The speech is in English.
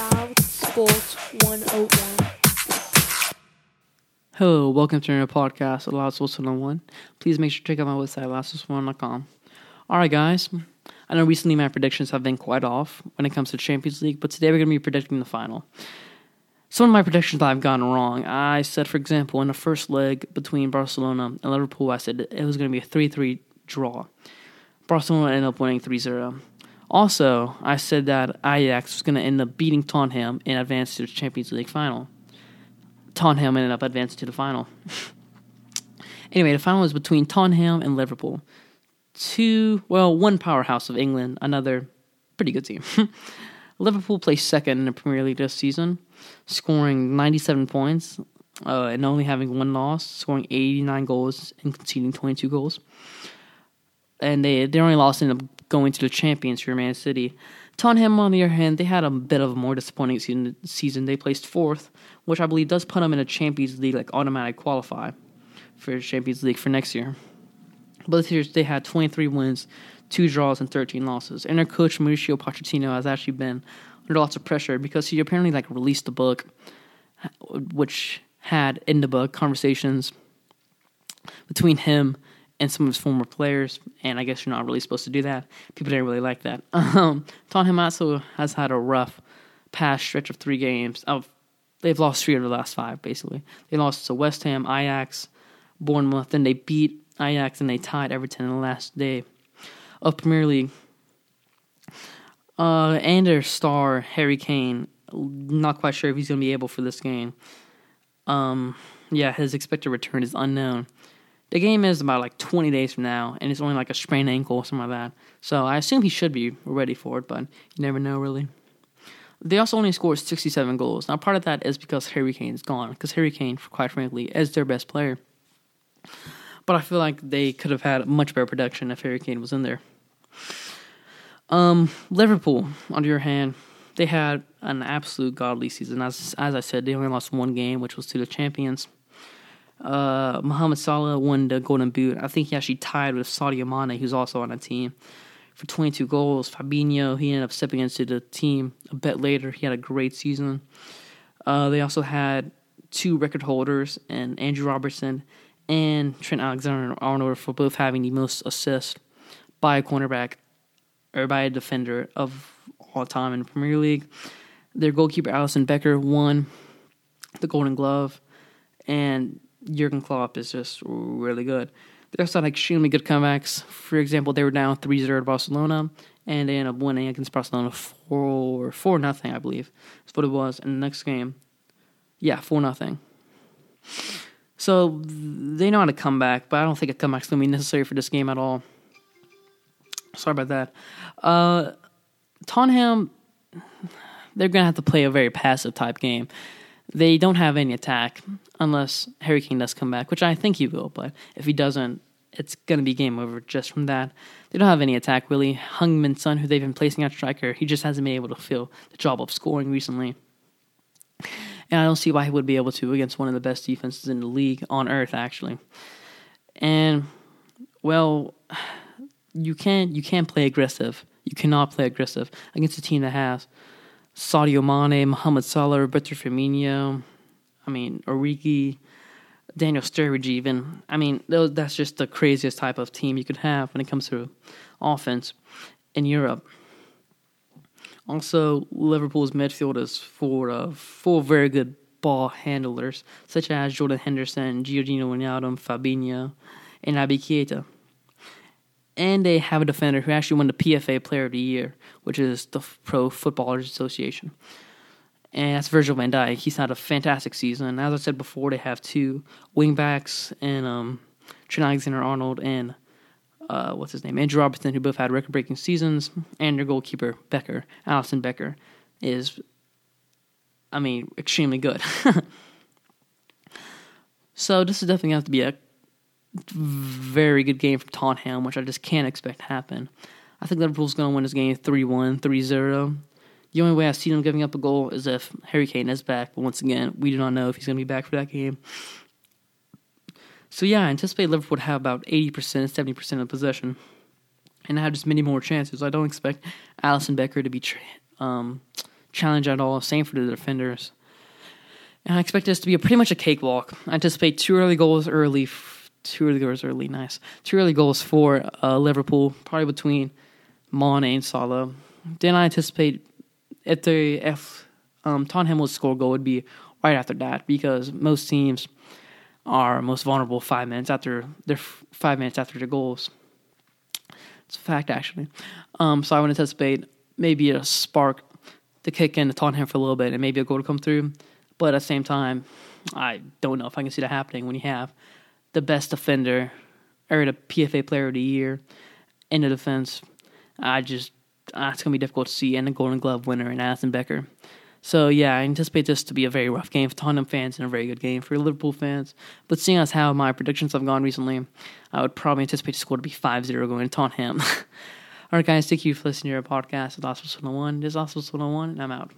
Loud Sports 101. Hello, welcome to another podcast Loud Sports 101. Please make sure to check out my website, loudsports101.com. Alright, guys. I know recently my predictions have been quite off when it comes to Champions League, but today we're going to be predicting the final. Some of my predictions I've gotten wrong. I said, for example, in the first leg between Barcelona and Liverpool, I said it was going to be a 3 3 draw. Barcelona ended up winning 3 0. Also, I said that Ajax was going to end up beating Tottenham and advance to the Champions League final. Tottenham ended up advancing to the final. anyway, the final was between Tottenham and Liverpool. Two, well, one powerhouse of England, another pretty good team. Liverpool placed second in the Premier League this season, scoring 97 points uh, and only having one loss, scoring 89 goals and conceding 22 goals. And they they only lost in going to the champions for Man City. Tottenham, on the other hand, they had a bit of a more disappointing season. season. They placed fourth, which I believe does put them in a Champions League, like automatic qualify for Champions League for next year. But this year they had 23 wins, two draws, and 13 losses. And their coach Mauricio Pochettino has actually been under lots of pressure because he apparently like released a book, which had in the book conversations between him and some of his former players. And I guess you're not really supposed to do that. People didn't really like that. Um, Tottenham has had a rough past stretch of three games. Of they've lost three of the last five. Basically, they lost to West Ham, Ajax, Bournemouth. Then they beat Ajax and they tied Everton in the last day of Premier League. Uh, and their star Harry Kane, not quite sure if he's going to be able for this game. Um, yeah, his expected return is unknown. The game is about like 20 days from now, and it's only like a sprained ankle or something like that. So I assume he should be ready for it, but you never know really. They also only scored 67 goals. Now, part of that is because Harry Kane's gone, because Harry Kane, quite frankly, is their best player. But I feel like they could have had much better production if Harry Kane was in there. Um, Liverpool, on other hand, they had an absolute godly season. As as I said, they only lost one game, which was to the champions. Uh, Mohamed Salah won the Golden Boot. I think he actually tied with Sadio Mane, who's also on the team, for 22 goals. Fabinho, he ended up stepping into the team a bit later. He had a great season. Uh, they also had two record holders, and Andrew Robertson and Trent Alexander-Arnold for both having the most assists by a cornerback or by a defender of all time in the Premier League. Their goalkeeper Alisson Becker won the Golden Glove, and Jurgen Klopp is just really good. They also had extremely good comebacks. For example, they were down 3 0 to Barcelona, and they ended up winning against Barcelona 4 4 nothing, I believe. That's what it was in the next game. Yeah, 4 nothing. So they know how to come back, but I don't think a comeback's going to be necessary for this game at all. Sorry about that. Uh, Tottenham, they're going to have to play a very passive type game. They don't have any attack unless Harry Kane does come back, which I think he will. But if he doesn't, it's going to be game over just from that. They don't have any attack really. Heung-min Son, who they've been placing at striker, he just hasn't been able to fill the job of scoring recently. And I don't see why he would be able to against one of the best defenses in the league on earth, actually. And well, you can't you can't play aggressive. You cannot play aggressive against a team that has Sadio Mane, Mohamed Salah, Roberto Firmino, I mean, Origi, Daniel Sturridge, even. I mean, that's just the craziest type of team you could have when it comes to offense in Europe. Also, Liverpool's midfield is full of full very good ball handlers, such as Jordan Henderson, Georginio Wijnaldum, Fabinho, and Naby Keita and they have a defender who actually won the PFA Player of the Year, which is the Pro Footballers Association. And that's Virgil van Dijk. He's had a fantastic season. As I said before, they have two wingbacks and um, Trent Alexander-Arnold and uh, what's his name, Andrew Robertson, who both had record-breaking seasons. And their goalkeeper Becker, Alisson Becker, is, I mean, extremely good. so this is definitely going to have to be a very good game from Tottenham, which I just can't expect to happen. I think Liverpool's going to win this game 3 1, 3 0. The only way I see them giving up a goal is if Harry Kane is back, but once again, we do not know if he's going to be back for that game. So, yeah, I anticipate Liverpool to have about 80%, 70% of possession and have just many more chances. I don't expect Alisson Becker to be tra- um, challenge at all. Same for the defenders. And I expect this to be a pretty much a cakewalk. I anticipate two early goals early, two early goals are really nice. Two early goals for uh, Liverpool, probably between Mane and Salah. Then I anticipate if the if um, Tottenham score goal, would be right after that because most teams are most vulnerable five minutes after their five minutes after their goals. It's a fact, actually. Um, so I would anticipate maybe a spark to kick in to Tottenham for a little bit and maybe a goal to come through. But at the same time, I don't know if I can see that happening when you have the best defender or the PFA Player of the Year in the defense. I just uh, it's gonna be difficult to see, and the Golden Glove winner in Alisson Becker. So yeah, I anticipate this to be a very rough game for Tottenham fans and a very good game for Liverpool fans. But seeing as how my predictions have gone recently, I would probably anticipate the score to be 5-0 going to Tottenham. All right, guys, thank you for listening to our podcast with Oswald 101. This is Oswald 101, and I'm out.